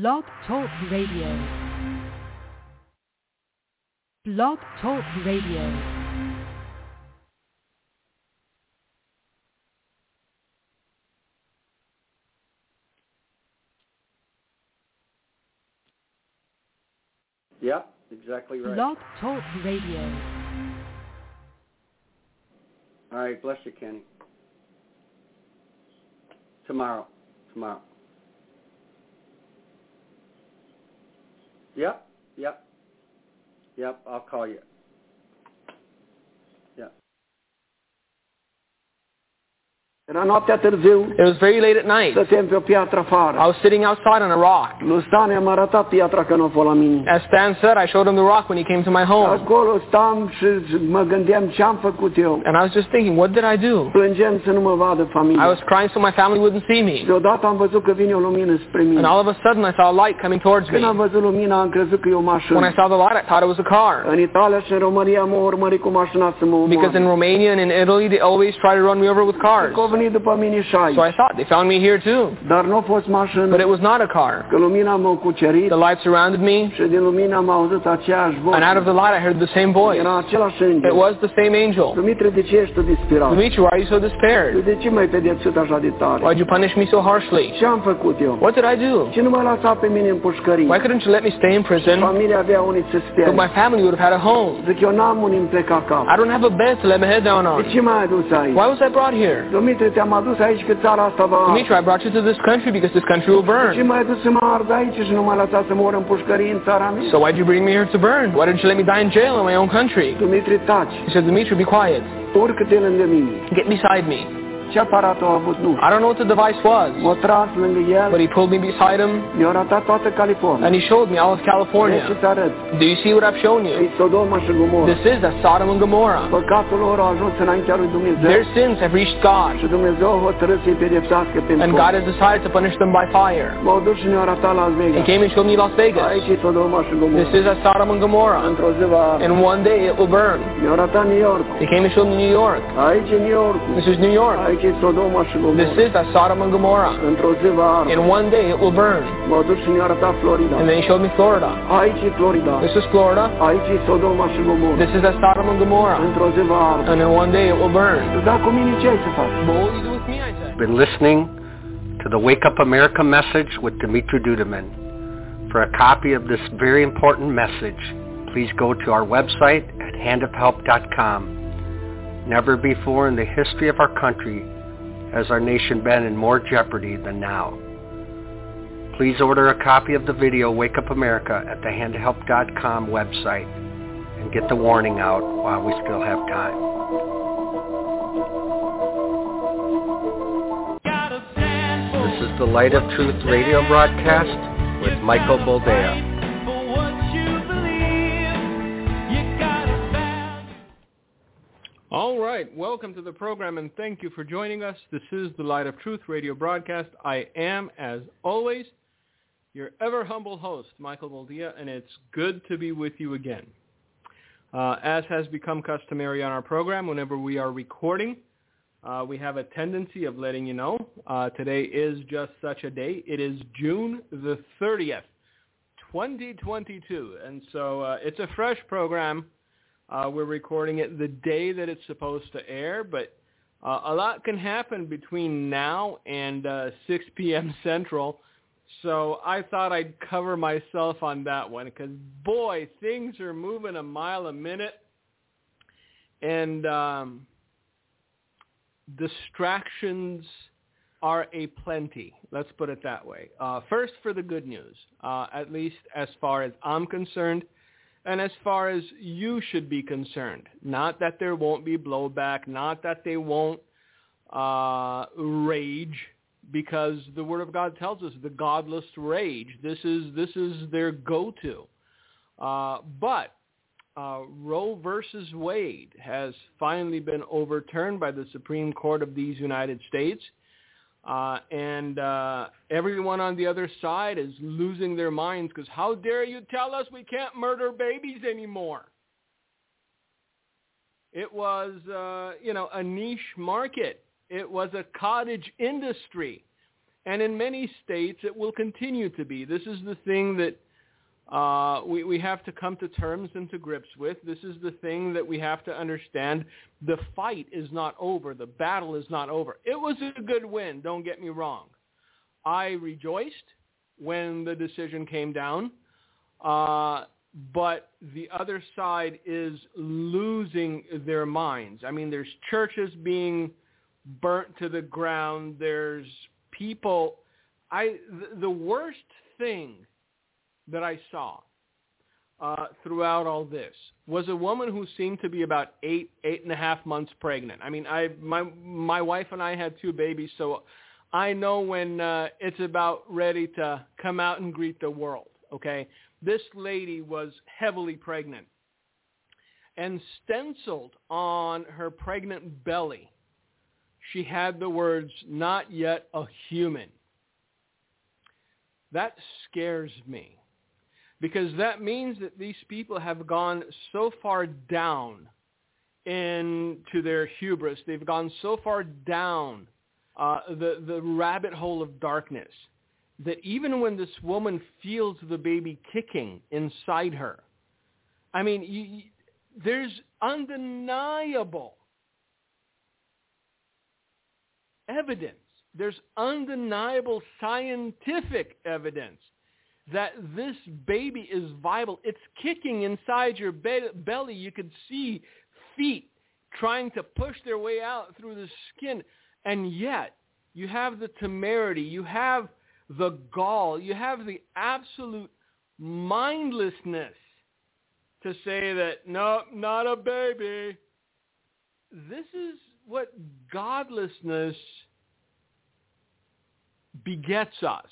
Blog Talk Radio. Blog Talk Radio. Yeah, exactly right. Blog Talk Radio. All right, bless you, Kenny. Tomorrow. Tomorrow. Yep, yep. Yep, I'll call you. Era noaptea târziu, It was very late at night. stăteam pe o piatră I was sitting outside on a rock. Lui Stan i-am arătat piatra că nu a la mine. As Stan said, I showed him the rock when he came to my home. Acolo stam și mă gândeam ce am făcut eu. And I was just thinking, what did I do? Plângeam să nu mă vadă I was crying so my family wouldn't see me. Deodată am văzut că vine o lumină spre And all of a sudden I saw a light coming towards me. Când am văzut lumina, am crezut că e o When I saw the light, I thought it was a car. În Italia și în România m-au urmărit cu mașina să mă Because in. Romania and in Italy, they always try to run me over with cars. După mine și So. I thought they found me here too. Dar nu a fost But it was not a car. că lumina m-a cucerit The light surrounded me, și din lumina am auzit aceeași voce. and out of the light I heard the same voice. Era același It was the same angel. Dumitru, de ce ești disperat? Dimitri, why are you so despaired? de ce m-ai pedepsit așa de tare? Why'd you punish me so harshly? Ce am făcut eu? What did I do? Ce nu mă lăsa pe mine în pușcărie? Why couldn't you let me stay in prison? Familia avea So sperie. my family would have had a home. Zic, eu n-am unii îmi pleca cap. I don't have a bed to let my head down De ce m-ai adus aici? Why was I brought here? Dumitru, te-am adus aici că țara asta va... Dimitri, I brought you to this country because this country will Ce burn. m-ai adus să mă ard aici și nu m-ai lăsat să mor în pușcărie în țara mea? So why'd you bring me here to burn? Why didn't you let me die in jail in my own country? Dumitru, taci. He said, Dimitri, be quiet. Urcă-te lângă mine. Get beside me. Ce aparat a avut? Nu. I don't know what the device was, M-a tras lângă el, but he pulled me beside him mi-a arătat toată California. and he showed me all of California. arăt? Do you see what I've shown E you? Sodoma și Gomorra. This is a Sodom and Gomorrah. Păcatul lor a ajuns înaintea lui Dumnezeu. Their sins have reached God, Și Dumnezeu a hotărât să-i pedepsească and God has decided to punish them by fire. M-au dus și ne-au arătat Las He came and showed me Las Vegas. Aici e Sodoma și This is that Sodom and Gomorrah. Într-o zi va. And one day it will burn. Mi-au arătat New York. He came and showed me New York. Aici e New York. This is New York. Aici e Sodoma și This is that Sodom and Gomorrah. Într-o zi va arde. And one day it will burn. M-au dus și ne-au arătat Florida. And then he showed me Florida. Aici e Florida. This is Florida. Aici e Sodoma și Gomorra. This is that Sodom and Gomorrah. Într-o zi va arde. And then one day it will burn. Dar cu mine ce ai să faci? But what will you do with me, I said? Been listening to the Wake Up America message with Dimitri Duduman. For a copy of this very important message, please go to our website at handofhelp.com. Never before in the history of our country has our nation been in more jeopardy than now. Please order a copy of the video Wake Up America at the handofhelp.com website and get the warning out while we still have time. This is the Light of Truth radio broadcast with Michael Boldea. All right, welcome to the program and thank you for joining us. This is the Light of Truth radio broadcast. I am, as always, your ever humble host, Michael Boldea, and it's good to be with you again. Uh, as has become customary on our program, whenever we are recording, uh, we have a tendency of letting you know. Uh, today is just such a day. It is June the 30th, 2022, and so uh, it's a fresh program. Uh, we're recording it the day that it's supposed to air, but uh, a lot can happen between now and uh, 6 p.m. Central. So I thought I'd cover myself on that one because, boy, things are moving a mile a minute. And um, distractions are a plenty. Let's put it that way. Uh, first, for the good news, uh, at least as far as I'm concerned, and as far as you should be concerned. Not that there won't be blowback, not that they won't uh, rage, because the Word of God tells us the godless rage. This is this is their go-to. Uh, but uh, Roe versus Wade has finally been overturned by the Supreme Court of these United States. Uh, and uh, everyone on the other side is losing their minds because how dare you tell us we can't murder babies anymore? It was, uh, you know, a niche market. It was a cottage industry. And in many states, it will continue to be. This is the thing that uh, we, we have to come to terms and to grips with. This is the thing that we have to understand. The fight is not over. The battle is not over. It was a good win, don't get me wrong. I rejoiced when the decision came down. Uh, but the other side is losing their minds. I mean, there's churches being burnt to the ground. There's people. I the worst thing that I saw uh, throughout all this was a woman who seemed to be about eight, eight and a half months pregnant. I mean, I my my wife and I had two babies, so I know when uh, it's about ready to come out and greet the world. Okay, this lady was heavily pregnant, and stenciled on her pregnant belly, she had the words "Not yet a human." That scares me because that means that these people have gone so far down into their hubris. They've gone so far down uh, the, the rabbit hole of darkness that even when this woman feels the baby kicking inside her, I mean, you, you, there's undeniable evidence. There's undeniable scientific evidence that this baby is viable. It's kicking inside your be- belly. You could see feet trying to push their way out through the skin. And yet, you have the temerity, you have the gall, you have the absolute mindlessness to say that, no, not a baby. This is what godlessness begets us.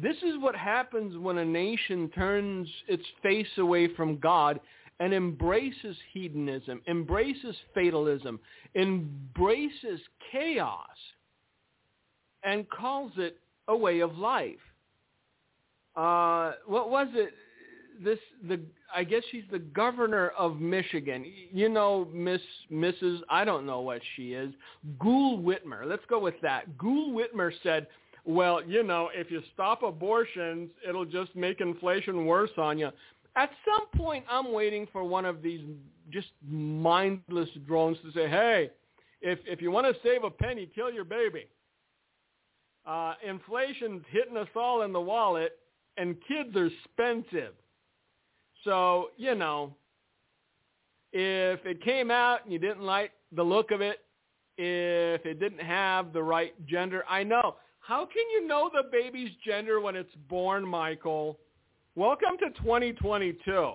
This is what happens when a nation turns its face away from God and embraces hedonism, embraces fatalism, embraces chaos, and calls it a way of life. Uh, what was it? This the I guess she's the governor of Michigan. You know, Miss Mrs. I don't know what she is. Gul Whitmer. Let's go with that. Gul Whitmer said well, you know, if you stop abortions, it'll just make inflation worse on you. At some point, I'm waiting for one of these just mindless drones to say, hey, if, if you want to save a penny, kill your baby. Uh, inflation's hitting us all in the wallet, and kids are expensive. So, you know, if it came out and you didn't like the look of it, if it didn't have the right gender, I know how can you know the baby's gender when it's born, Michael? Welcome to 2022.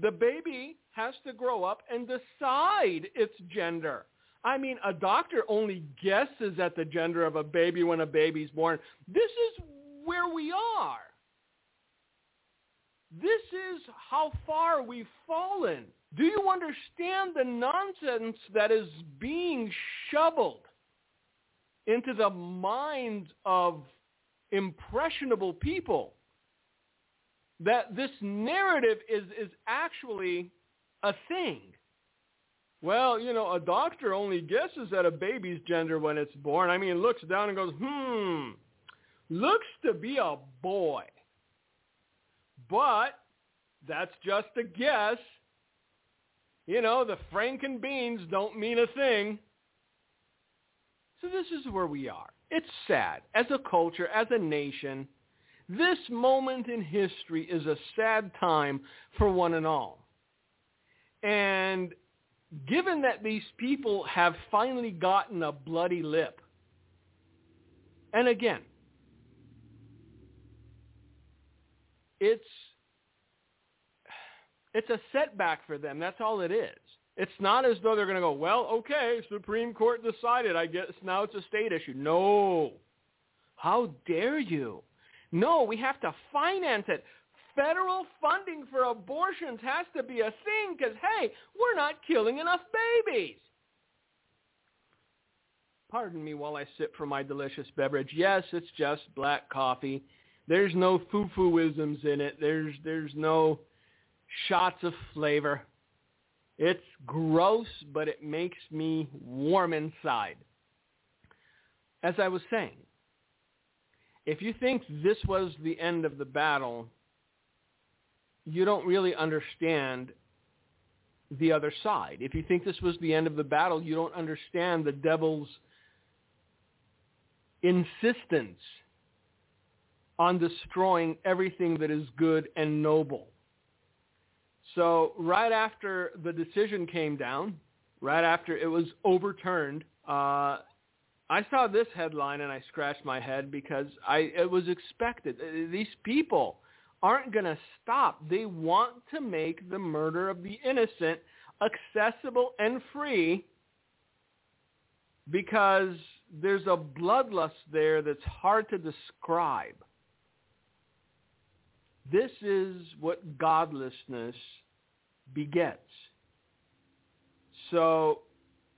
The baby has to grow up and decide its gender. I mean, a doctor only guesses at the gender of a baby when a baby's born. This is where we are. This is how far we've fallen. Do you understand the nonsense that is being shoveled into the minds of impressionable people that this narrative is, is actually a thing. Well, you know, a doctor only guesses at a baby's gender when it's born. I mean, looks down and goes, hmm, looks to be a boy. But that's just a guess. You know, the Franken beans don't mean a thing. So this is where we are. It's sad. As a culture, as a nation, this moment in history is a sad time for one and all. And given that these people have finally gotten a bloody lip, and again, it's it's a setback for them. That's all it is. It's not as though they're going to go, well, okay, Supreme Court decided. I guess now it's a state issue. No. How dare you? No, we have to finance it. Federal funding for abortions has to be a thing because, hey, we're not killing enough babies. Pardon me while I sip for my delicious beverage. Yes, it's just black coffee. There's no foo-foo-isms in it. There's, there's no shots of flavor. It's gross, but it makes me warm inside. As I was saying, if you think this was the end of the battle, you don't really understand the other side. If you think this was the end of the battle, you don't understand the devil's insistence on destroying everything that is good and noble. So right after the decision came down, right after it was overturned, uh, I saw this headline and I scratched my head because I it was expected. These people aren't going to stop. They want to make the murder of the innocent accessible and free because there's a bloodlust there that's hard to describe. This is what godlessness begets. So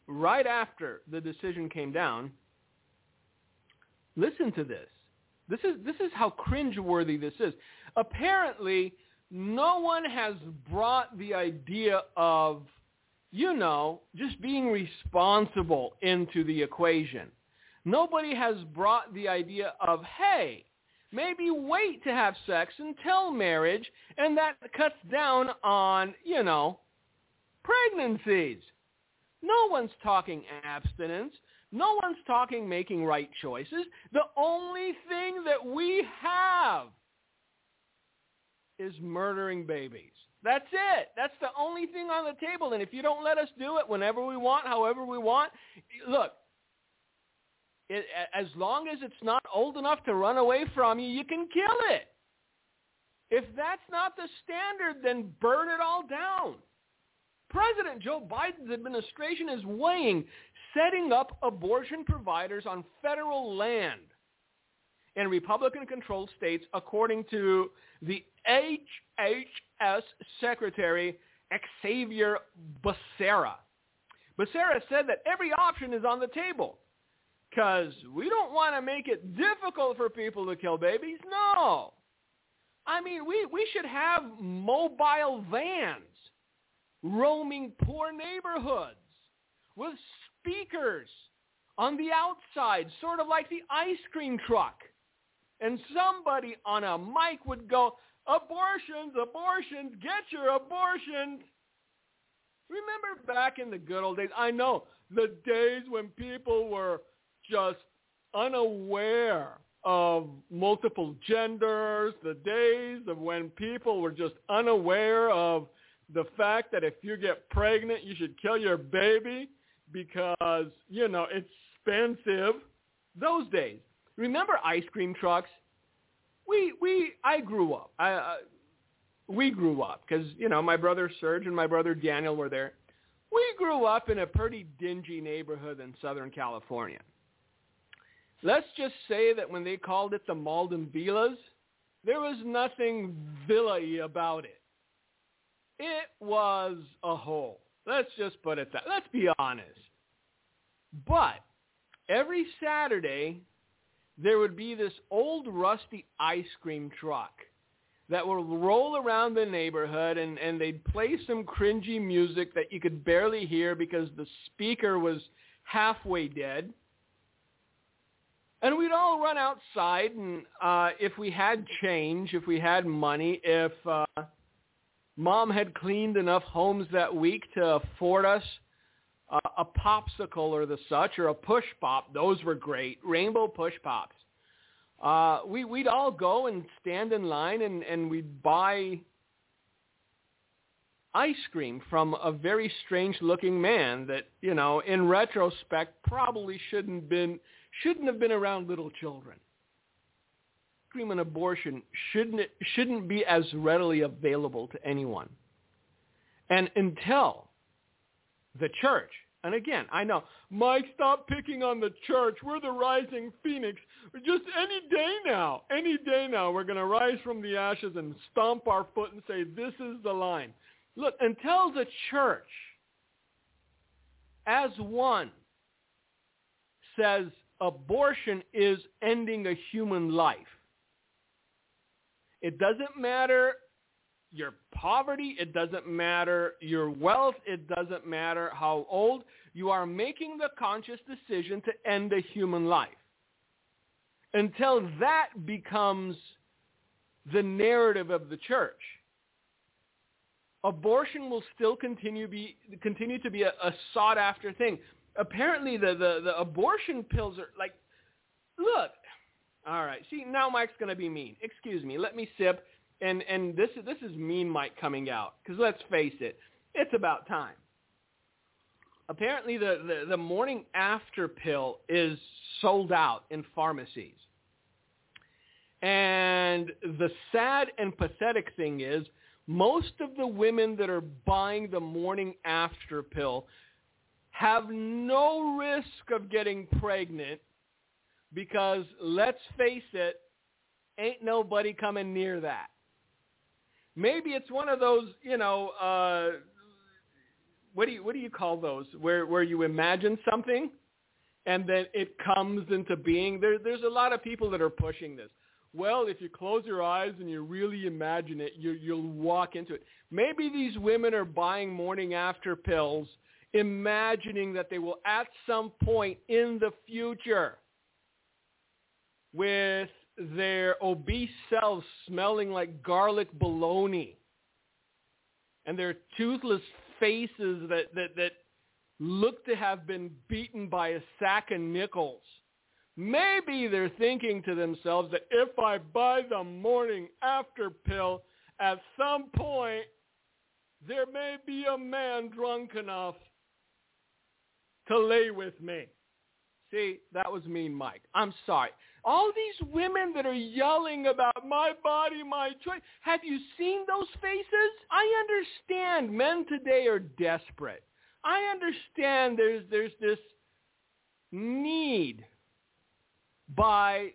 right after the decision came down, listen to this. This is this is how cringeworthy this is. Apparently, no one has brought the idea of, you know, just being responsible into the equation. Nobody has brought the idea of, hey, maybe wait to have sex until marriage, and that cuts down on, you know, pregnancies. No one's talking abstinence. No one's talking making right choices. The only thing that we have is murdering babies. That's it. That's the only thing on the table. And if you don't let us do it whenever we want, however we want, look, it, as long as it's not old enough to run away from you, you can kill it. If that's not the standard, then burn it all down. President Joe Biden's administration is weighing setting up abortion providers on federal land in Republican-controlled states, according to the HHS Secretary Xavier Becerra. Becerra said that every option is on the table because we don't want to make it difficult for people to kill babies. No. I mean, we, we should have mobile vans roaming poor neighborhoods with speakers on the outside, sort of like the ice cream truck. And somebody on a mic would go, abortions, abortions, get your abortions. Remember back in the good old days, I know, the days when people were just unaware of multiple genders, the days of when people were just unaware of the fact that if you get pregnant, you should kill your baby because, you know, it's expensive. Those days. Remember ice cream trucks? We, we, I grew up. I, uh, we grew up because, you know, my brother Serge and my brother Daniel were there. We grew up in a pretty dingy neighborhood in Southern California. Let's just say that when they called it the Malden Villas, there was nothing villa about it. It was a hole. Let's just put it that. Let's be honest. But every Saturday, there would be this old rusty ice cream truck that would roll around the neighborhood and, and they'd play some cringy music that you could barely hear because the speaker was halfway dead. And we'd all run outside and uh, if we had change, if we had money, if uh, mom had cleaned enough homes that week to afford us uh, a popsicle or the such or a push pop. Those were great. Rainbow push pops. Uh, we, we'd all go and stand in line and, and we'd buy ice cream from a very strange looking man that, you know, in retrospect probably shouldn't been shouldn't have been around little children. Cream and abortion shouldn't shouldn't be as readily available to anyone. And until the church. And again, I know, Mike, stop picking on the church. We're the rising phoenix. Just any day now, any day now, we're going to rise from the ashes and stomp our foot and say, this is the line. Look, until the church, as one, says abortion is ending a human life, it doesn't matter your poverty, it doesn't matter your wealth, it doesn't matter how old, you are making the conscious decision to end a human life. until that becomes the narrative of the church. Abortion will still continue be continue to be a, a sought after thing. Apparently, the, the the abortion pills are like, look, all right. See, now Mike's gonna be mean. Excuse me. Let me sip. And and this this is mean Mike coming out because let's face it, it's about time. Apparently, the, the the morning after pill is sold out in pharmacies. And the sad and pathetic thing is, most of the women that are buying the morning after pill have no risk of getting pregnant because let's face it, ain't nobody coming near that. Maybe it's one of those, you know, uh, what do you what do you call those? Where where you imagine something and then it comes into being. There there's a lot of people that are pushing this. Well, if you close your eyes and you really imagine it, you, you'll walk into it. Maybe these women are buying morning after pills, imagining that they will at some point in the future with their obese selves smelling like garlic bologna and their toothless faces that, that, that look to have been beaten by a sack of nickels. Maybe they're thinking to themselves that if I buy the morning after pill, at some point there may be a man drunk enough to lay with me. See, that was mean, Mike. I'm sorry. All these women that are yelling about my body, my choice, have you seen those faces? I understand men today are desperate. I understand there's there's this need by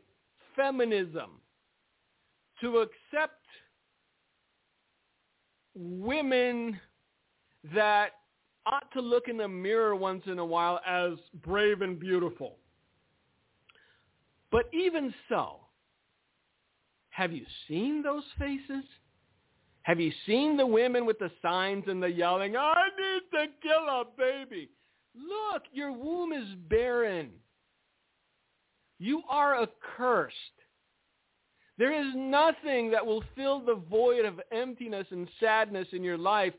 feminism to accept women that ought to look in the mirror once in a while as brave and beautiful. But even so, have you seen those faces? Have you seen the women with the signs and the yelling, I need to kill a baby? Look, your womb is barren. You are accursed. There is nothing that will fill the void of emptiness and sadness in your life,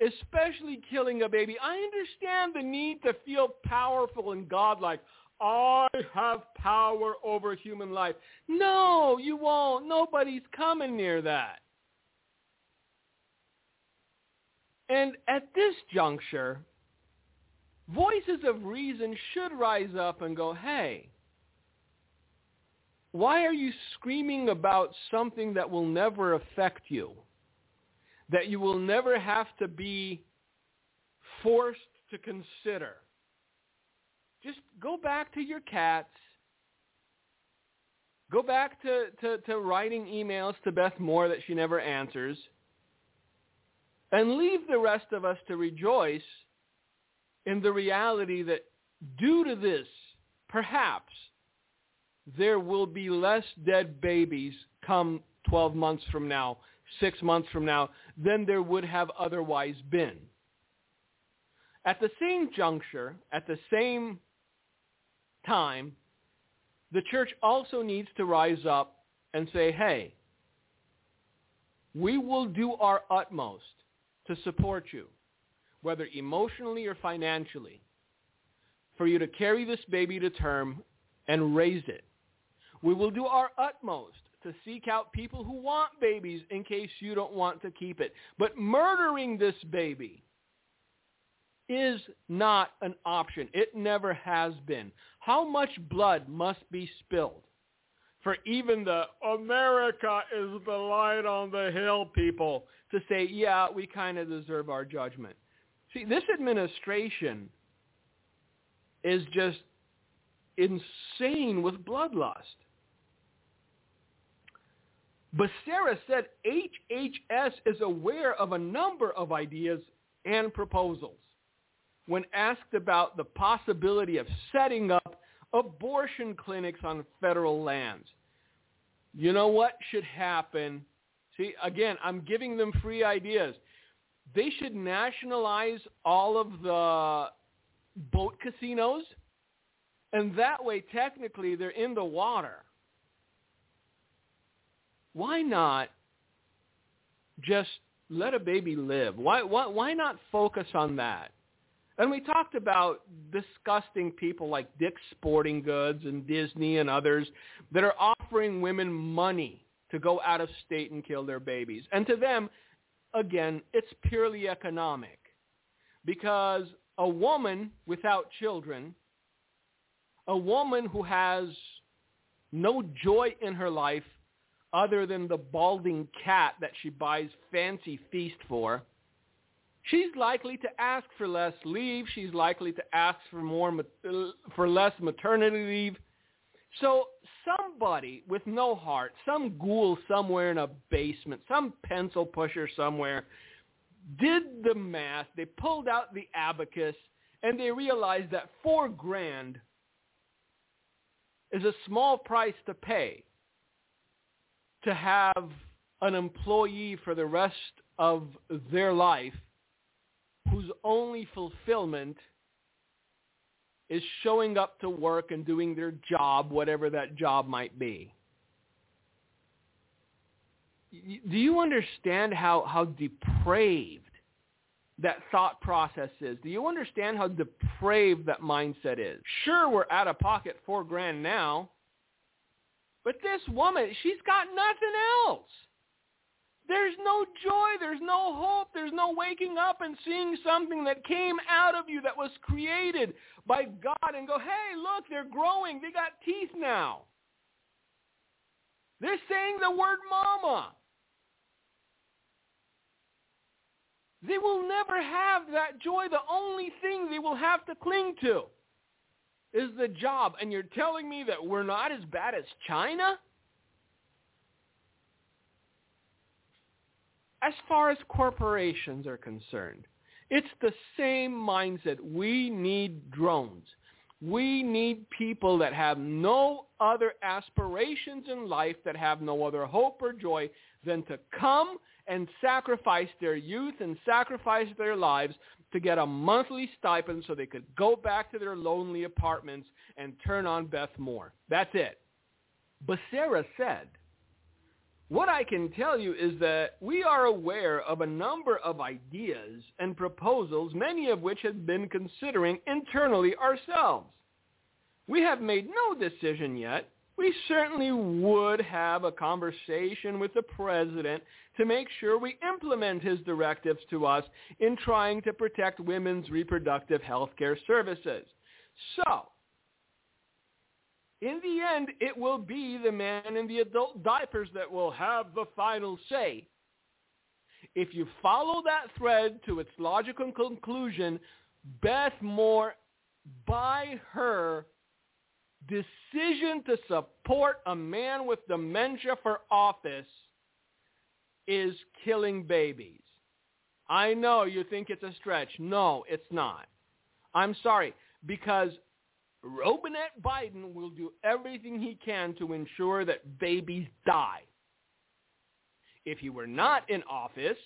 especially killing a baby. I understand the need to feel powerful and godlike. I have power over human life. No, you won't. Nobody's coming near that. And at this juncture, voices of reason should rise up and go, hey, why are you screaming about something that will never affect you? That you will never have to be forced to consider? just go back to your cats. Go back to, to, to writing emails to Beth Moore that she never answers. And leave the rest of us to rejoice in the reality that due to this, perhaps, there will be less dead babies come 12 months from now, six months from now, than there would have otherwise been. At the same juncture, at the same time, the church also needs to rise up and say, hey, we will do our utmost to support you, whether emotionally or financially, for you to carry this baby to term and raise it. We will do our utmost to seek out people who want babies in case you don't want to keep it. But murdering this baby is not an option. It never has been. How much blood must be spilled for even the America is the light on the hill people to say, yeah, we kind of deserve our judgment. See, this administration is just insane with bloodlust. Becerra said HHS is aware of a number of ideas and proposals when asked about the possibility of setting up abortion clinics on federal lands. You know what should happen? See, again, I'm giving them free ideas. They should nationalize all of the boat casinos And that way, technically, they're in the water. Why not just let a baby live? Why, why, why not focus on that? And we talked about disgusting people like Dick's Sporting Goods and Disney and others that are offering women money to go out of state and kill their babies. And to them, again, it's purely economic because a woman without children, a woman who has no joy in her life other than the balding cat that she buys fancy feast for, she's likely to ask for less leave. She's likely to ask for more for less maternity leave. So somebody with no heart, some ghoul somewhere in a basement, some pencil pusher somewhere, did the math. They pulled out the abacus, and they realized that four grand is a small price to pay to have an employee for the rest of their life whose only fulfillment is showing up to work and doing their job, whatever that job might be. Do you understand how, how depraved that thought process is? Do you understand how depraved that mindset is? Sure, we're out of pocket four grand now, but this woman, she's got nothing else. There's no joy. There's no hope. There's no waking up and seeing something that came out of you that was created by God and go, hey, look, they're growing. They got teeth now. They're saying the word mama. They will never have that joy. The only thing they will have to cling to is the job. And you're telling me that we're not as bad as China? as far as corporations are concerned. It's the same mindset. We need drones. We need people that have no other aspirations in life, that have no other hope or joy than to come and sacrifice their youth and sacrifice their lives to get a monthly stipend so they could go back to their lonely apartments and turn on Beth Moore. That's it. Becerra said, what I can tell you is that we are aware of a number of ideas and proposals, many of which have been considering internally ourselves. We have made no decision yet. We certainly would have a conversation with the president to make sure we implement his directives to us in trying to protect women's reproductive health care services. So, in the end, it will be the man in the adult diapers that will have the final say. If you follow that thread to its logical conclusion, Beth Moore, by her decision to support a man with dementia for office, is killing babies. I know you think it's a stretch. No, it's not. I'm sorry, because Robinette Biden will do everything he can to ensure that babies die. If he were not in office,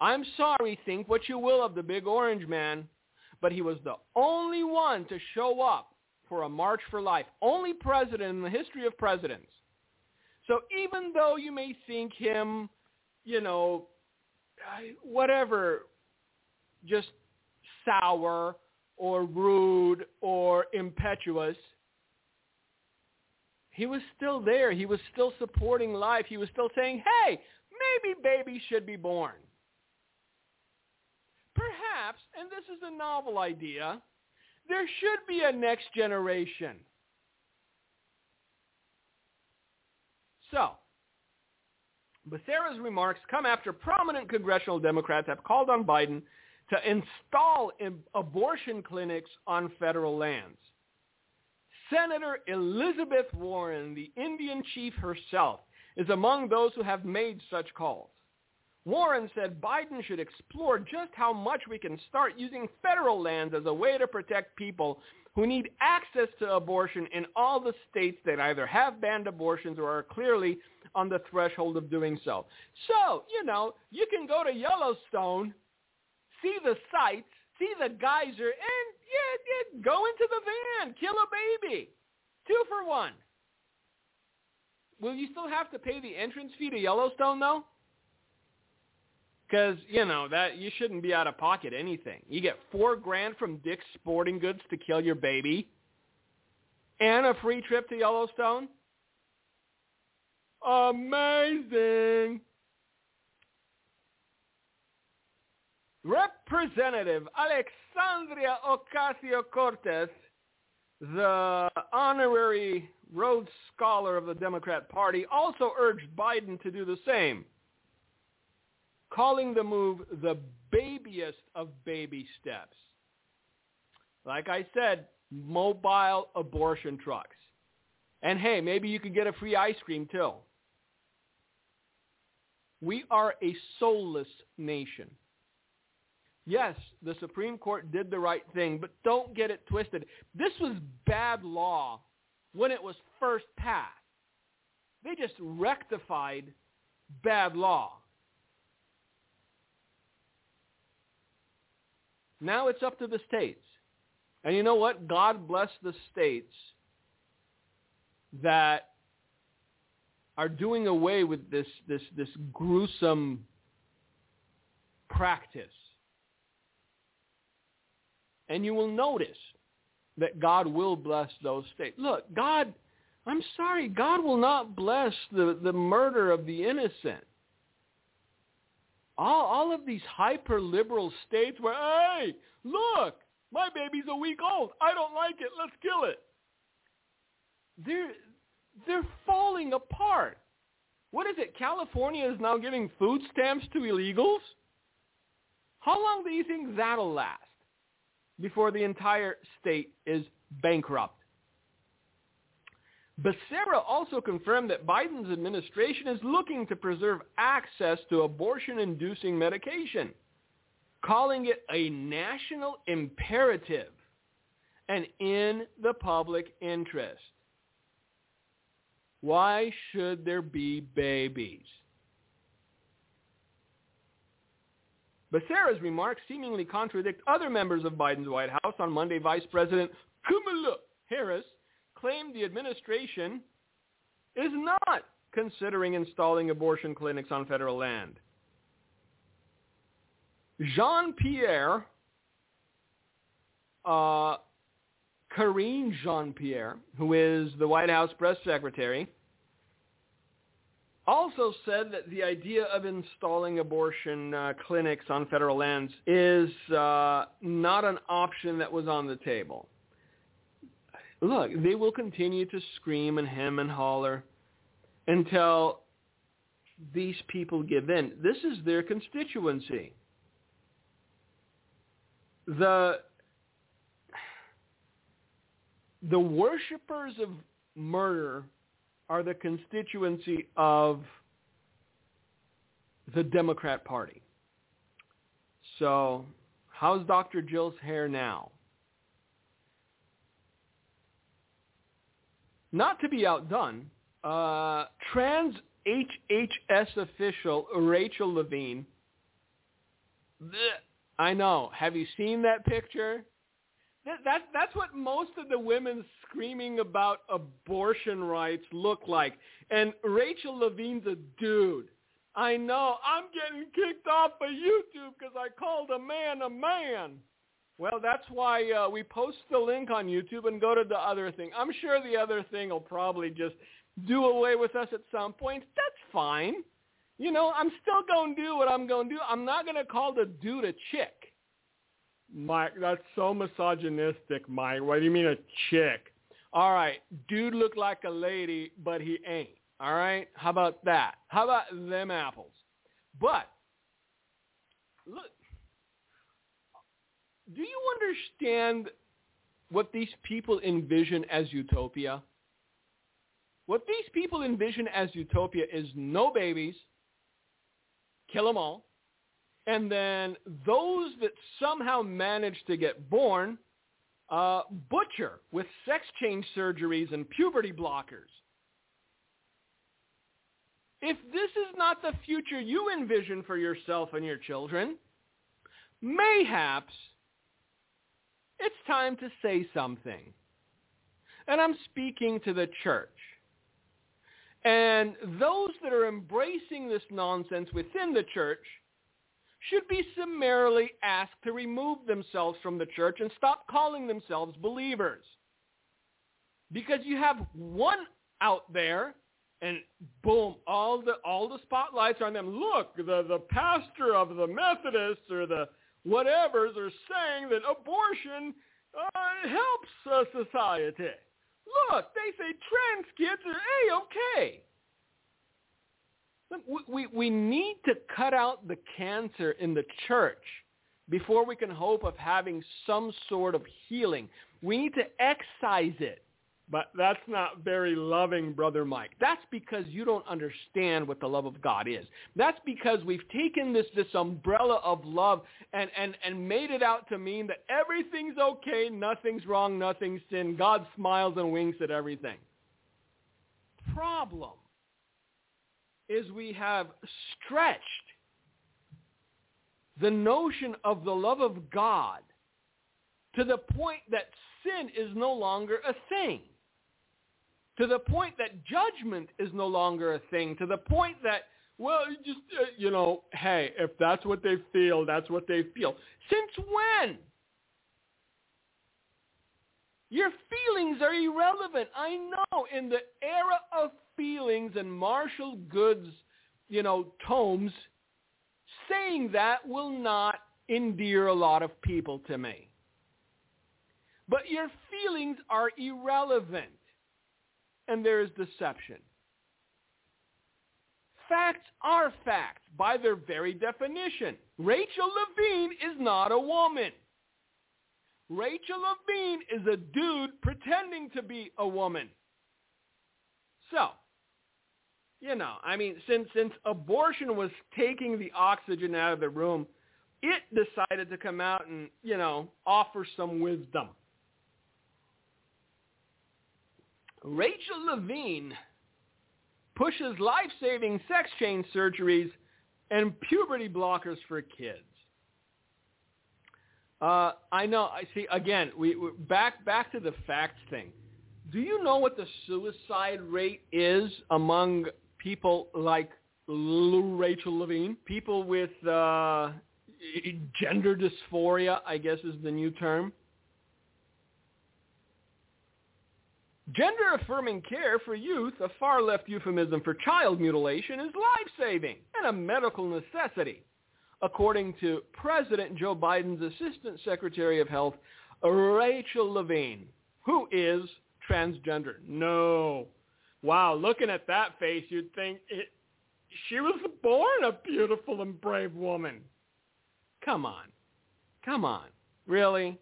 I'm sorry, think what you will of the big orange man, but he was the only one to show up for a March for Life. Only president in the history of presidents. So even though you may think him, you know, whatever, just sour or rude or impetuous. He was still there. He was still supporting life. He was still saying, hey, maybe babies should be born. Perhaps, and this is a novel idea, there should be a next generation. So, Becerra's remarks come after prominent congressional Democrats have called on Biden to install abortion clinics on federal lands. Senator Elizabeth Warren, the Indian chief herself, is among those who have made such calls. Warren said Biden should explore just how much we can start using federal lands as a way to protect people who need access to abortion in all the states that either have banned abortions or are clearly on the threshold of doing so. So, you know, you can go to Yellowstone see the sights see the geyser and yeah, yeah, go into the van, kill a baby. Two for one. Will you still have to pay the entrance fee to Yellowstone though? Because you know that you shouldn't be out of pocket anything. You get four grand from Dick's Sporting Goods to kill your baby, and a free trip to Yellowstone. Amazing. Representative Alexandria Ocasio-Cortez, the honorary Rhodes Scholar of the Democrat Party, also urged Biden to do the same, calling the move the babiest of baby steps. Like I said, mobile abortion trucks. And hey, maybe you could get a free ice cream too. We are a soulless nation. Yes, the Supreme Court did the right thing, but don't get it twisted. This was bad law when it was first passed. They just rectified bad law. Now it's up to the states. And you know what? God bless the states that are doing away with this, this, this gruesome practice. And you will notice that God will bless those states. Look, God, I'm sorry, God will not bless the, the murder of the innocent. All, all of these hyper-liberal states where, hey, look, my baby's a week old. I don't like it. Let's kill it. They're, they're falling apart. What is it? California is now giving food stamps to illegals? How long do you think that'll last before the entire state is bankrupt? Becerra also confirmed that Biden's administration is looking to preserve access to abortion-inducing medication, calling it a national imperative and in the public interest. Why should there be babies? Becerra's remarks seemingly contradict other members of Biden's White House. On Monday, Vice President Kamala Harris claimed the administration is not considering installing abortion clinics on federal land. Jean-Pierre, uh, Karine Jean-Pierre, who is the White House press secretary, also said that the idea of installing abortion uh, clinics on federal lands is uh, not an option that was on the table. Look, they will continue to scream and hem and holler until these people give in. This is their constituency. The the worshippers of murder are the constituency of the Democrat Party. So how's Dr. Jill's hair now? Not to be outdone, uh, trans HHS official Rachel Levine. Bleh, I know. Have you seen that picture? That, that, that's what most of the women screaming about abortion rights look like. And Rachel Levine's a dude. I know. I'm getting kicked off of YouTube because I called a man a man. Well, that's why uh, we post the link on YouTube and go to the other thing. I'm sure the other thing will probably just do away with us at some point. That's fine. You know, I'm still going to do what I'm going to do. I'm not going to call the dude a chick. Mike, that's so misogynistic, Mike. What do you mean a chick? All right, dude look like a lady, but he ain't. All right, how about that? How about them apples? But look, do you understand what these people envision as utopia? What these people envision as utopia is no babies, kill them all, and then those that somehow manage to get born, uh, butcher with sex change surgeries and puberty blockers. If this is not the future you envision for yourself and your children, mayhaps it's time to say something. And I'm speaking to the church. And those that are embracing this nonsense within the church should be summarily asked to remove themselves from the church and stop calling themselves believers. Because you have one out there and boom, all the all the spotlights are on them. Look, the the pastor of the Methodists or the whatevers are saying that abortion uh, helps uh, society. Look, they say trans kids are a-okay. We, we, we need to cut out the cancer in the church before we can hope of having some sort of healing. We need to excise it. But that's not very loving, Brother Mike. That's because you don't understand what the love of God is. That's because we've taken this, this umbrella of love and, and, and made it out to mean that everything's okay, nothing's wrong, nothing's sin. God smiles and winks at everything. Problem is we have stretched the notion of the love of God to the point that sin is no longer a thing to the point that judgment is no longer a thing, to the point that, well, just, uh, you know, hey, if that's what they feel, that's what they feel. Since when? Your feelings are irrelevant. I know in the era of feelings and Marshall Good's, you know, tomes, saying that will not endear a lot of people to me. But your feelings are irrelevant and there is deception. Facts are facts by their very definition. Rachel Levine is not a woman. Rachel Levine is a dude pretending to be a woman. So, you know, I mean, since since abortion was taking the oxygen out of the room, it decided to come out and, you know, offer some wisdom. Rachel Levine pushes life-saving sex change surgeries and puberty blockers for kids. Uh, I know. I see. Again, we, we back back to the facts thing. Do you know what the suicide rate is among people like Rachel Levine? People with uh, gender dysphoria, I guess is the new term. Gender-affirming care for youth, a far-left euphemism for child mutilation, is life-saving and a medical necessity, according to President Joe Biden's Assistant Secretary of Health, Rachel Levine, who is transgender. No. Wow, looking at that face, you'd think it, she was born a beautiful and brave woman. Come on. Come on. Really?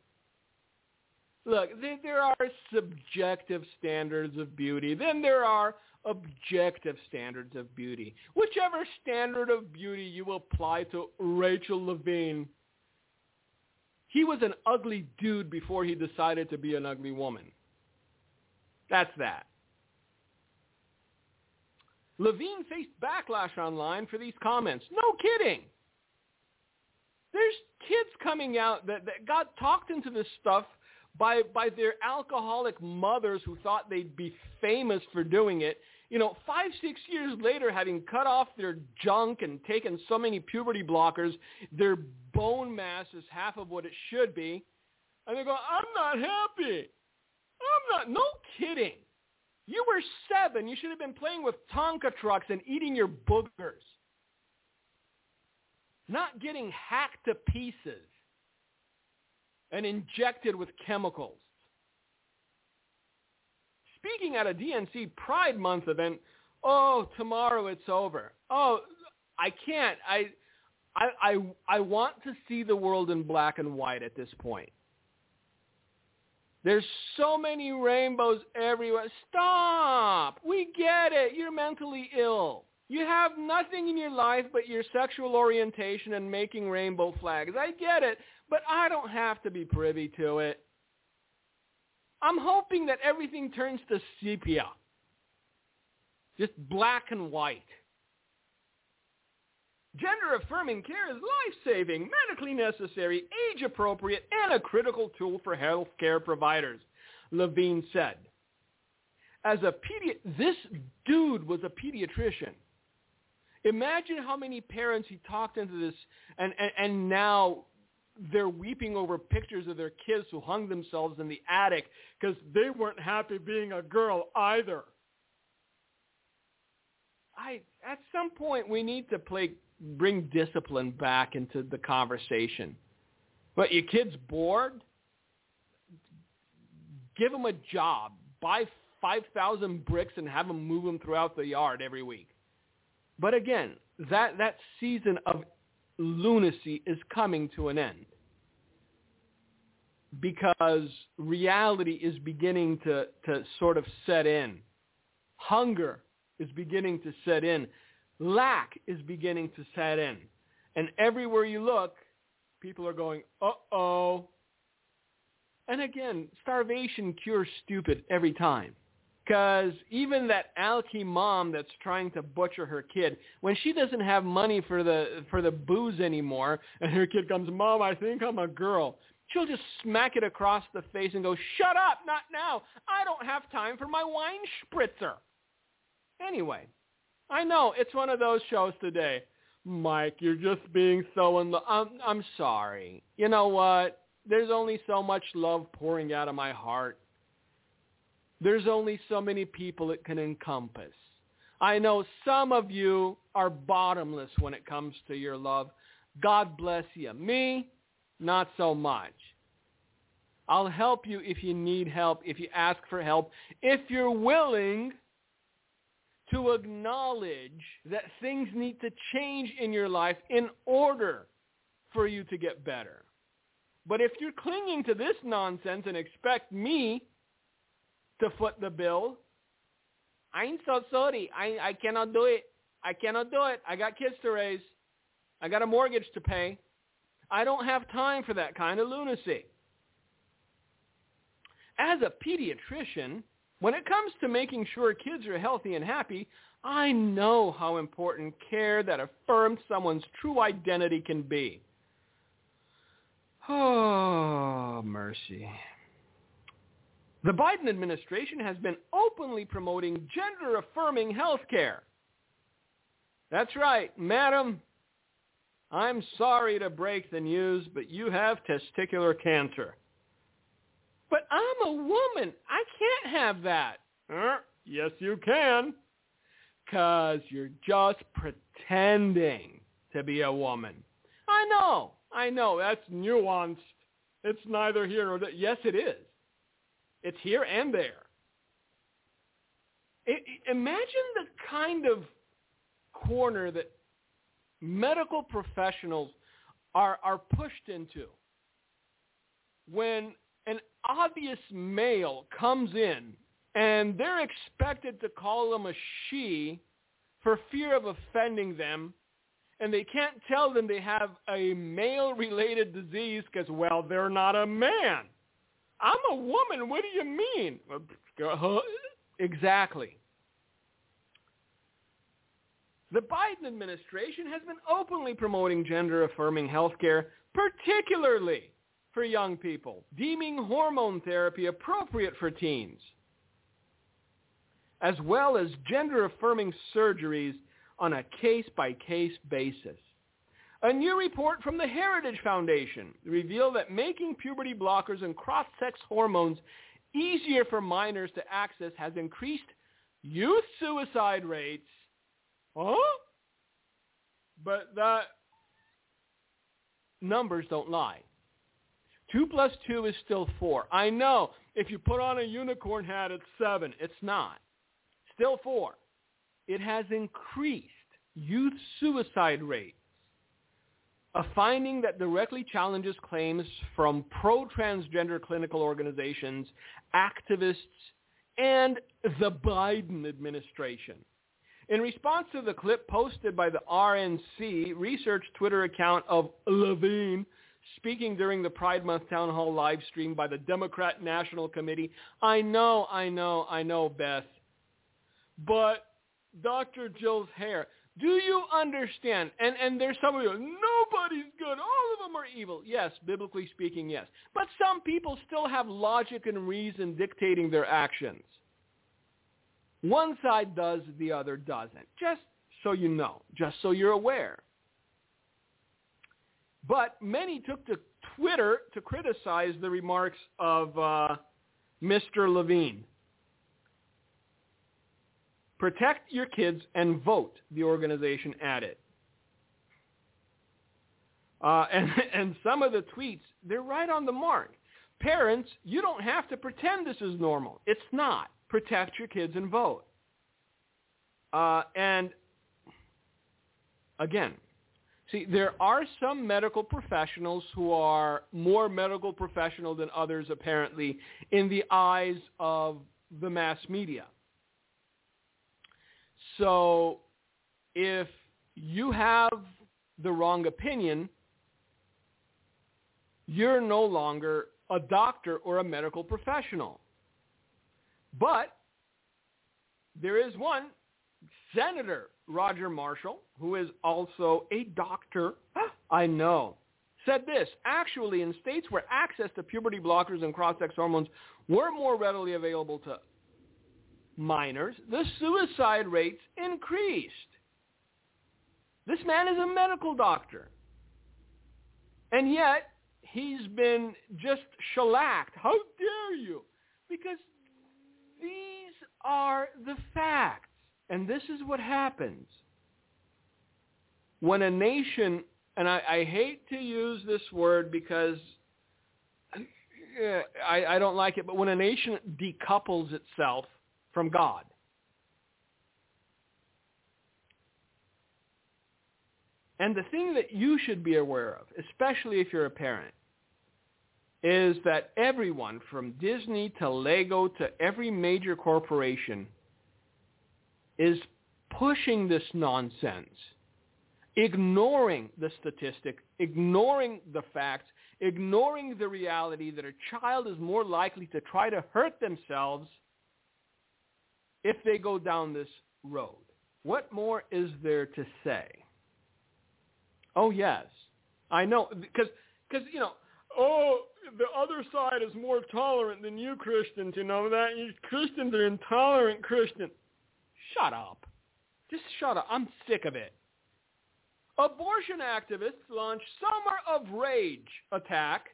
Look, there, are subjective standards of beauty. Then there are objective standards of beauty. Whichever standard of beauty you apply to Rachel Levine, he was an ugly dude before he decided to be an ugly woman. That's that. Levine faced backlash online for these comments. No kidding. There's kids coming out that, that got talked into this stuff by by their alcoholic mothers who thought they'd be famous for doing it. You know, five, six years later, having cut off their junk and taken so many puberty blockers, their bone mass is half of what it should be. And they go, I'm not happy. I'm not. No kidding. You were seven. You should have been playing with Tonka trucks and eating your boogers. Not getting hacked to pieces and injected with chemicals. Speaking at a DNC Pride Month event, oh, tomorrow it's over. Oh, I can't. I, I, I, I want to see the world in black and white at this point. There's so many rainbows everywhere. Stop! We get it. You're mentally ill. You have nothing in your life but your sexual orientation and making rainbow flags. I get it, but I don't have to be privy to it. I'm hoping that everything turns to sepia. Just black and white. Gender-affirming care is life-saving, medically necessary, age-appropriate, and a critical tool for health care providers, Levine said. As a pedi- this dude was a pediatrician. Imagine how many parents he talked into this, and, and, and now they're weeping over pictures of their kids who hung themselves in the attic because they weren't happy being a girl either. I at some point we need to play bring discipline back into the conversation. But your kid's bored? Give them a job. Buy 5,000 bricks and have them move them throughout the yard every week. But again, that, that season of lunacy is coming to an end because reality is beginning to, to sort of set in. Hunger is beginning to set in. Lack is beginning to set in. And everywhere you look, people are going, uh-oh. And again, starvation cures stupid every time. Because even that alky mom that's trying to butcher her kid, when she doesn't have money for the for the booze anymore, and her kid comes, Mom, I think I'm a girl, she'll just smack it across the face and go, Shut up, not now. I don't have time for my wine spritzer. Anyway, I know it's one of those shows today. Mike, you're just being so in love. I'm, I'm sorry. You know what? There's only so much love pouring out of my heart. There's only so many people it can encompass. I know some of you are bottomless when it comes to your love. God bless you. Me, not so much. I'll help you if you need help, if you ask for help, if you're willing to acknowledge that things need to change in your life in order for you to get better. But if you're clinging to this nonsense and expect me to foot the bill. I'm so sorry. I, I cannot do it. I cannot do it. I got kids to raise. I got a mortgage to pay. I don't have time for that kind of lunacy. As a pediatrician, when it comes to making sure kids are healthy and happy, I know how important care that affirms someone's true identity can be. Oh, mercy. The Biden administration has been openly promoting gender-affirming health care. That's right, madam. I'm sorry to break the news, but you have testicular cancer. But I'm a woman. I can't have that. Uh, yes, you can. Because you're just pretending to be a woman. I know. I know. That's nuanced. It's neither here nor there. Yes, it is. It's here and there. Imagine the kind of corner that medical professionals are, are pushed into when an obvious male comes in and they're expected to call them a she for fear of offending them and they can't tell them they have a male-related disease because, well, they're not a man. I'm a woman. What do you mean? Uh, exactly. The Biden administration has been openly promoting gender-affirming healthcare, particularly for young people, deeming hormone therapy appropriate for teens, as well as gender-affirming surgeries on a case-by-case basis. A new report from the Heritage Foundation revealed that making puberty blockers and cross-sex hormones easier for minors to access has increased youth suicide rates. Huh? But that numbers don't lie. Two plus two is still four. I know. If you put on a unicorn hat, it's seven. It's not. Still four. It has increased youth suicide rates a finding that directly challenges claims from pro-transgender clinical organizations, activists, and the Biden administration. In response to the clip posted by the RNC research Twitter account of Levine, speaking during the Pride Month Town Hall live stream by the Democrat National Committee, I know, I know, I know, Beth, but Dr. Jill's hair, Do you understand? And and there's some of you, nobody's good. All of them are evil. Yes, biblically speaking, yes. But some people still have logic and reason dictating their actions. One side does, the other doesn't. Just so you know, just so you're aware. But many took to Twitter to criticize the remarks of uh, Mr. Levine. Protect your kids and vote, the organization added. Uh, and, and some of the tweets, they're right on the mark. Parents, you don't have to pretend this is normal. It's not. Protect your kids and vote. Uh, and again, see, there are some medical professionals who are more medical professional than others, apparently, in the eyes of the mass media. So if you have the wrong opinion, you're no longer a doctor or a medical professional. But there is one, Senator Roger Marshall, who is also a doctor, I know, said this, actually in states where access to puberty blockers and cross-sex hormones were more readily available to minors, the suicide rates increased. This man is a medical doctor. And yet, he's been just shellacked. How dare you? Because these are the facts. And this is what happens. When a nation, and I, I hate to use this word because I, I don't like it, but when a nation decouples itself from God. And the thing that you should be aware of, especially if you're a parent, is that everyone from Disney to Lego to every major corporation is pushing this nonsense, ignoring the statistic, ignoring the facts, ignoring the reality that a child is more likely to try to hurt themselves if they go down this road. What more is there to say? Oh, yes. I know, because, because you know, oh, the other side is more tolerant than you Christians, you know that? You Christians are intolerant Christians. Shut up. Just shut up. I'm sick of it. Abortion activists launch Summer of Rage attack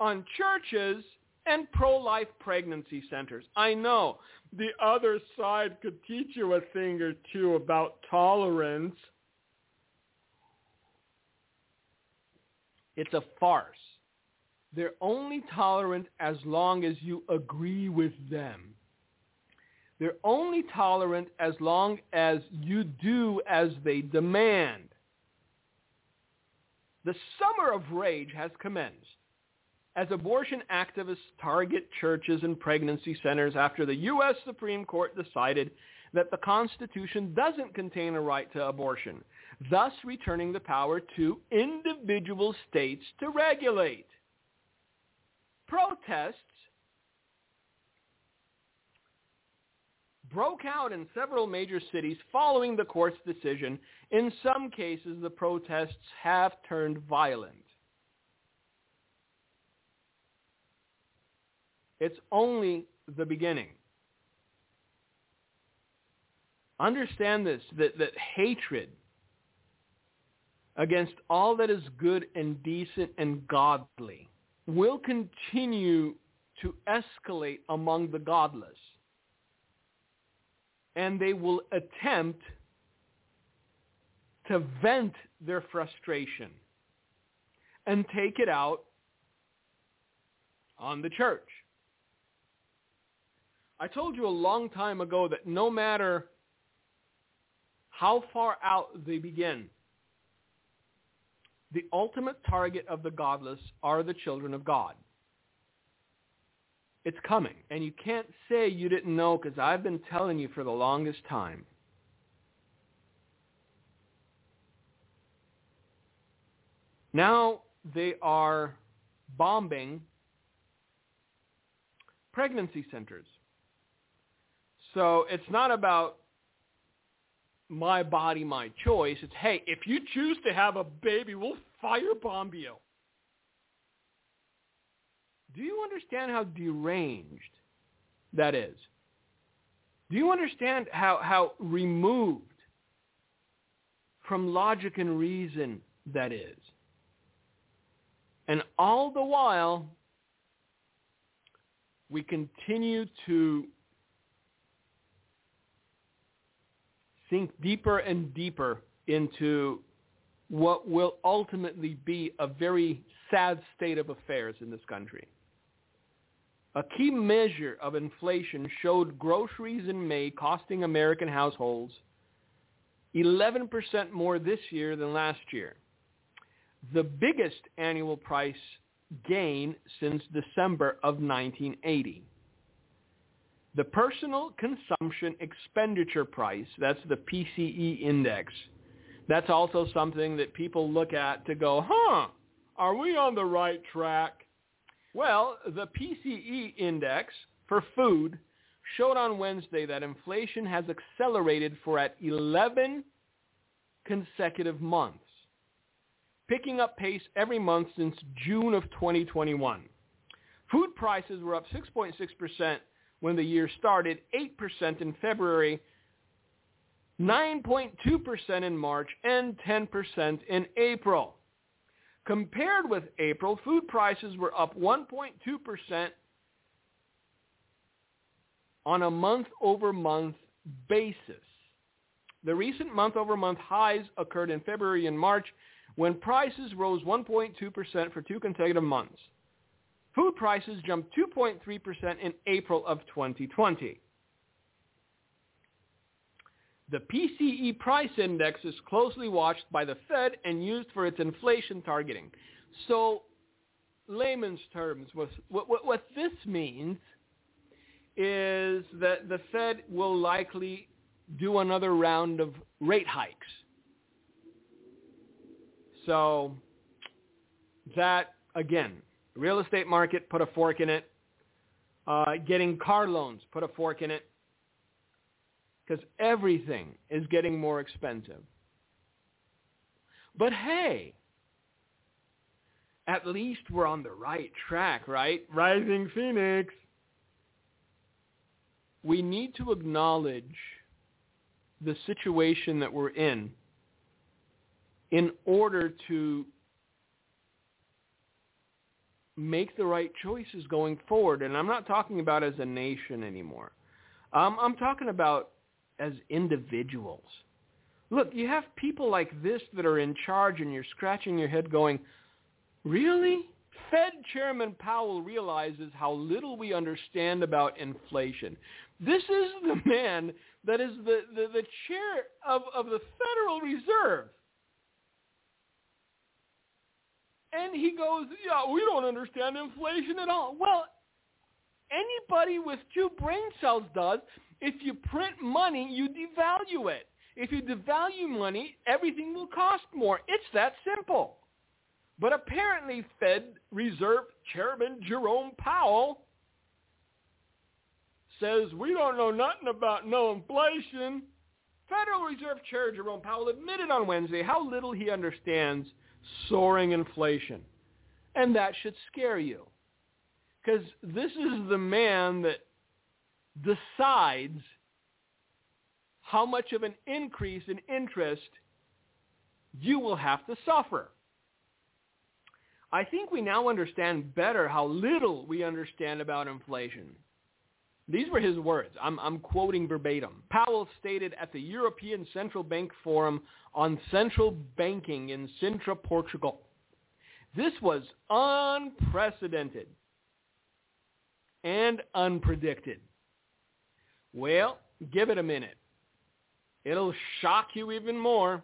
on churches and pro-life pregnancy centers. I know the other side could teach you a thing or two about tolerance. It's a farce. They're only tolerant as long as you agree with them. They're only tolerant as long as you do as they demand. The summer of rage has commenced as abortion activists target churches and pregnancy centers after the U.S. Supreme Court decided that the Constitution doesn't contain a right to abortion, thus returning the power to individual states to regulate. Protests broke out in several major cities following the court's decision. In some cases, the protests have turned violent. It's only the beginning. Understand this, that, that hatred against all that is good and decent and godly will continue to escalate among the godless. And they will attempt to vent their frustration and take it out on the church. I told you a long time ago that no matter how far out they begin, the ultimate target of the godless are the children of God. It's coming. And you can't say you didn't know because I've been telling you for the longest time. Now they are bombing pregnancy centers. So it's not about my body, my choice. It's, hey, if you choose to have a baby, we'll firebomb you. Do you understand how deranged that is? Do you understand how, how removed from logic and reason that is? And all the while, we continue to sink deeper and deeper into what will ultimately be a very sad state of affairs in this country. A key measure of inflation showed groceries in May costing American households 11% more this year than last year. The biggest annual price gain since December of 1980. The personal consumption expenditure price, that's the PCE index, that's also something that people look at to go, huh, are we on the right track? Well, the PCE index for food showed on Wednesday that inflation has accelerated for at 11 consecutive months, picking up pace every month since June of 2021. Food prices were up 6.6% when the year started, 8% in February, 9.2% in March, and 10% in April. Compared with April, food prices were up 1.2% on a month-over-month basis. The recent month-over-month highs occurred in February and March when prices rose 1.2% for two consecutive months. Food prices jumped 2.3% in April of 2020. The PCE price index is closely watched by the Fed and used for its inflation targeting. So, layman's terms, what, what, what this means is that the Fed will likely do another round of rate hikes. So that, again, real estate market, put a fork in it. Uh, getting car loans, put a fork in it because everything is getting more expensive. But hey, at least we're on the right track, right? Rising Phoenix. We need to acknowledge the situation that we're in in order to make the right choices going forward. And I'm not talking about as a nation anymore. Um, I'm talking about as individuals. Look, you have people like this that are in charge and you're scratching your head going, really? Fed Chairman Powell realizes how little we understand about inflation. This is the man that is the, the, the chair of, of the Federal Reserve. And he goes, yeah, we don't understand inflation at all. Well, anybody with two brain cells does. If you print money, you devalue it. If you devalue money, everything will cost more. It's that simple. But apparently Fed Reserve Chairman Jerome Powell says we don't know nothing about no inflation. Federal Reserve Chair Jerome Powell admitted on Wednesday how little he understands soaring inflation. And that should scare you. Because this is the man that decides how much of an increase in interest you will have to suffer. I think we now understand better how little we understand about inflation. These were his words. I'm, I'm, quoting verbatim. Powell stated at the European Central Bank Forum on Central Banking in Sintra, Portugal. This was unprecedented and unpredicted. Well, give it a minute. It'll shock you even more.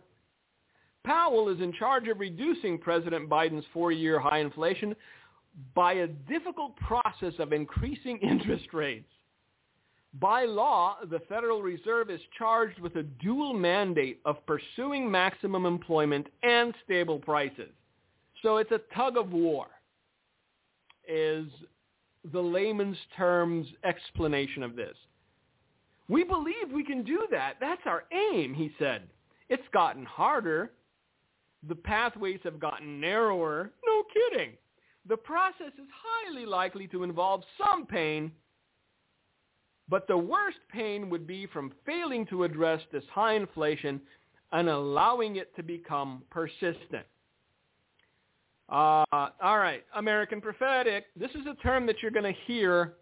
Powell is in charge of reducing President Biden's four-year high inflation by a difficult process of increasing interest rates. By law, the Federal Reserve is charged with a dual mandate of pursuing maximum employment and stable prices. So it's a tug of war, is the layman's terms explanation of this. We believe we can do that. That's our aim, he said. It's gotten harder. The pathways have gotten narrower. No kidding. The process is highly likely to involve some pain, but the worst pain would be from failing to address this high inflation and allowing it to become persistent. Uh, all right, American prophetic. This is a term that you're going to hear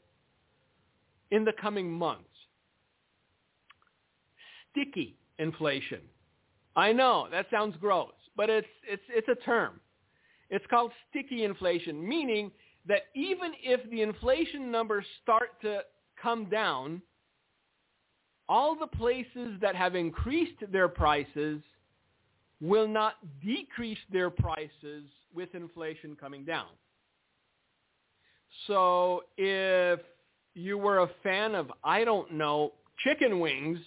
in the coming months. Sticky inflation. I know that sounds gross, but it's it's it's a term. It's called sticky inflation, meaning that even if the inflation numbers start to come down, all the places that have increased their prices will not decrease their prices with inflation coming down. So if you were a fan of, I don't know, chicken wings,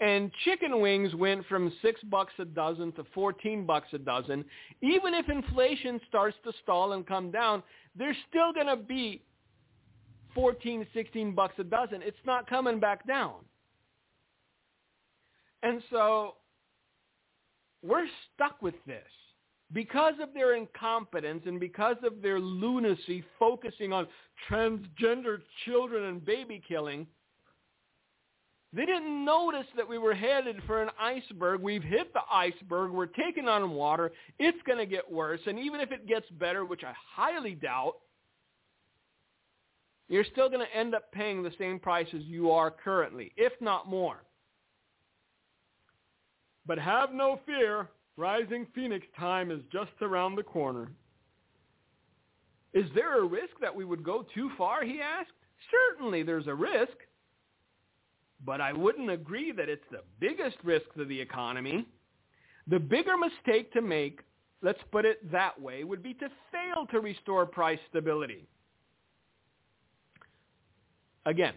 and chicken wings went from six bucks a dozen to 14 bucks a dozen, even if inflation starts to stall and come down, they're still going to be 14, 16 bucks a dozen. It's not coming back down. And so we're stuck with this because of their incompetence and because of their lunacy focusing on transgender children and baby killing. They didn't notice that we were headed for an iceberg. We've hit the iceberg. We're taking on water. It's going to get worse. And even if it gets better, which I highly doubt, you're still going to end up paying the same price as you are currently, if not more. But have no fear, rising phoenix time is just around the corner. Is there a risk that we would go too far, he asked. Certainly there's a risk, but I wouldn't agree that it's the biggest risk to the economy. The bigger mistake to make, let's put it that way, would be to fail to restore price stability. Again,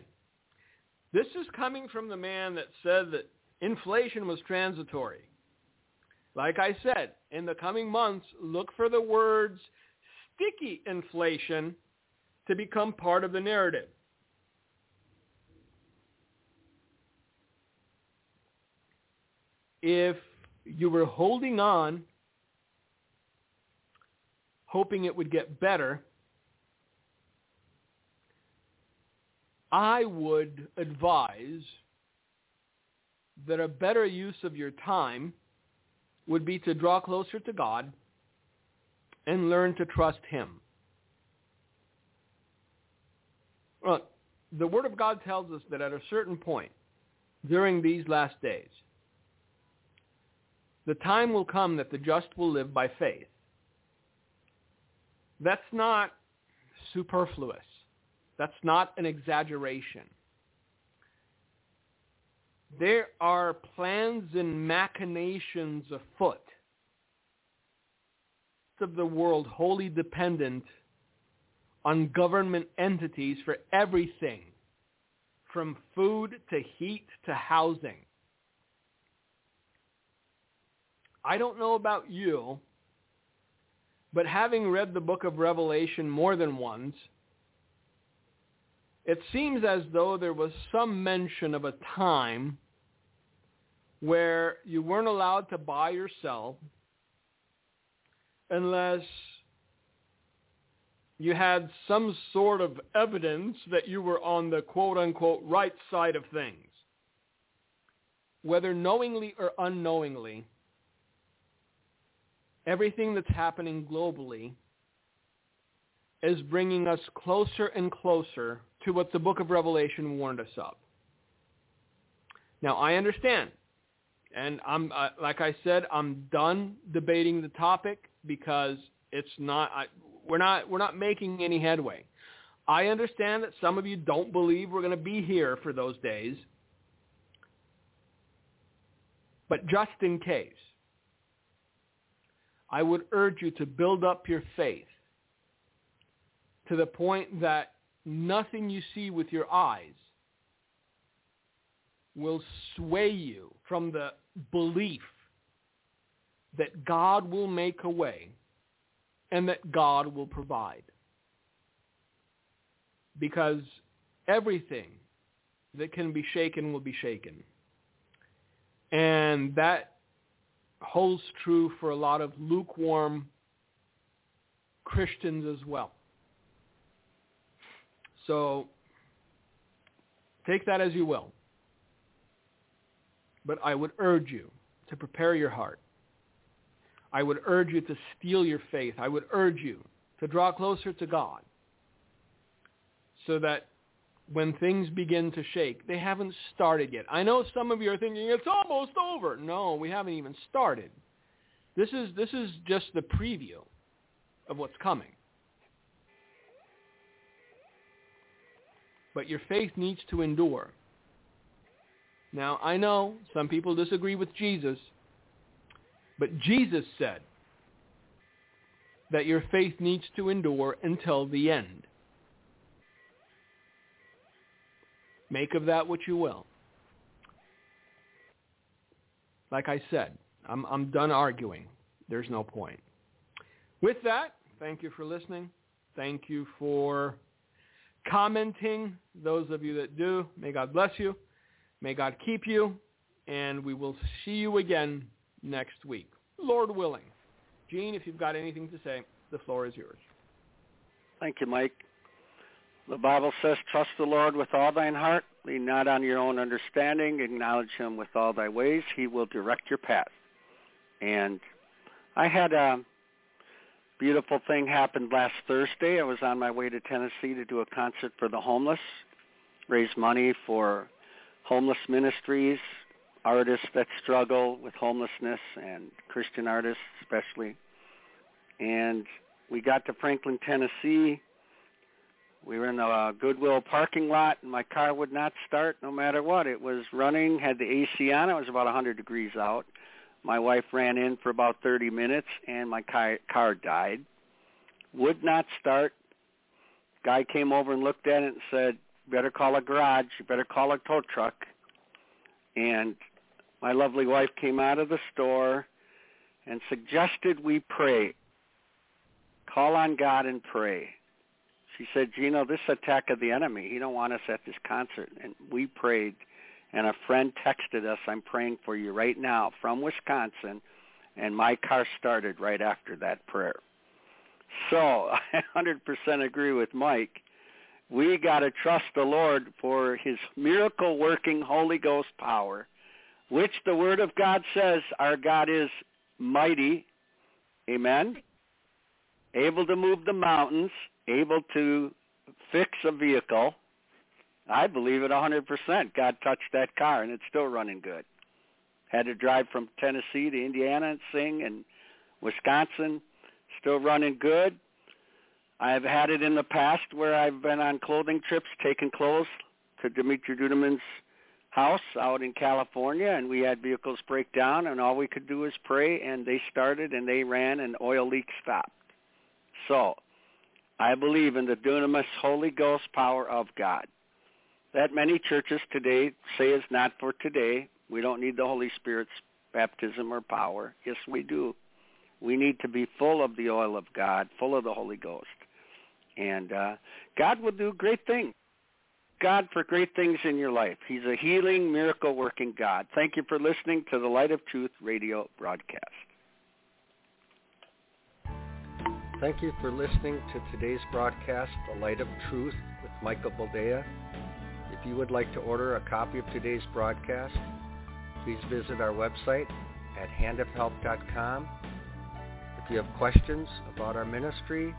this is coming from the man that said that inflation was transitory. Like I said, in the coming months, look for the words sticky inflation to become part of the narrative. If you were holding on, hoping it would get better, I would advise that a better use of your time would be to draw closer to God and learn to trust him. Well, the Word of God tells us that at a certain point during these last days, the time will come that the just will live by faith. That's not superfluous. That's not an exaggeration. There are plans and machinations afoot of the world wholly dependent on government entities for everything from food to heat to housing. I don't know about you, but having read the book of Revelation more than once, it seems as though there was some mention of a time where you weren't allowed to buy or sell unless you had some sort of evidence that you were on the quote-unquote right side of things. Whether knowingly or unknowingly, everything that's happening globally is bringing us closer and closer to what the book of Revelation warned us of. Now, I understand. And I'm uh, like I said, I'm done debating the topic because it's not I, we're not we're not making any headway. I understand that some of you don't believe we're going to be here for those days. But just in case, I would urge you to build up your faith to the point that nothing you see with your eyes will sway you from the belief that God will make a way and that God will provide. Because everything that can be shaken will be shaken. And that holds true for a lot of lukewarm Christians as well. So take that as you will. But I would urge you to prepare your heart. I would urge you to steel your faith. I would urge you to draw closer to God so that when things begin to shake, they haven't started yet. I know some of you are thinking it's almost over. No, we haven't even started. This is this is just the preview of what's coming. But your faith needs to endure. Now, I know some people disagree with Jesus, but Jesus said that your faith needs to endure until the end. Make of that what you will. Like I said, I'm, I'm done arguing. There's no point. With that, thank you for listening. Thank you for commenting. Those of you that do, may God bless you. May God keep you. And we will see you again next week, Lord willing. Gene, if you've got anything to say, the floor is yours. Thank you, Mike. The Bible says, trust the Lord with all thine heart. Lean not on your own understanding. Acknowledge him with all thy ways. He will direct your path. And I had a beautiful thing happened last Thursday. I was on my way to Tennessee to do a concert for the homeless, raise money for homeless ministries, artists that struggle with homelessness, and Christian artists especially. And we got to Franklin, Tennessee we were in a Goodwill parking lot, and my car would not start no matter what. It was running, had the AC on. It was about 100 degrees out. My wife ran in for about 30 minutes, and my car, died. Would not start. Guy came over and looked at it and said, better call a garage. You better call a tow truck. And my lovely wife came out of the store and suggested we pray. Call on God and pray. She said, Gino, this attack of the enemy, he don't want us at this concert. And we prayed, and a friend texted us, I'm praying for you right now from Wisconsin, and my car started right after that prayer. So I 100% agree with Mike. We got to trust the Lord for his miracle-working Holy Ghost power, which the Word of God says our God is mighty. Amen. Able to move the mountains able to fix a vehicle. I believe it 100%. God touched that car, and it's still running good. Had to drive from Tennessee to Indiana and sing, and Wisconsin, still running good. I've had it in the past where I've been on clothing trips, taking clothes to Dimitri Duduman's house out in California, and we had vehicles break down, and all we could do was pray, and they started, and they ran, and oil leak stopped. So I believe in the dunamis Holy Ghost power of God. That many churches today say is not for today. We don't need the Holy Spirit's baptism or power. Yes, we do. We need to be full of the oil of God, full of the Holy Ghost. And uh, God will do great things. God for great things in your life. He's a healing, miracle-working God. Thank you for listening to the Light of Truth radio broadcast. Thank you for listening to today's broadcast, The Light of Truth with Michael Boldea. If you would like to order a copy of today's broadcast, please visit our website at handofhelp.com. If you have questions about our ministry,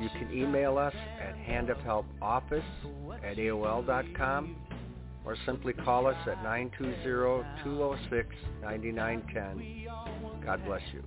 you can email us at handofhelpoffice at AOL.com or simply call us at 920-206-9910. God bless you.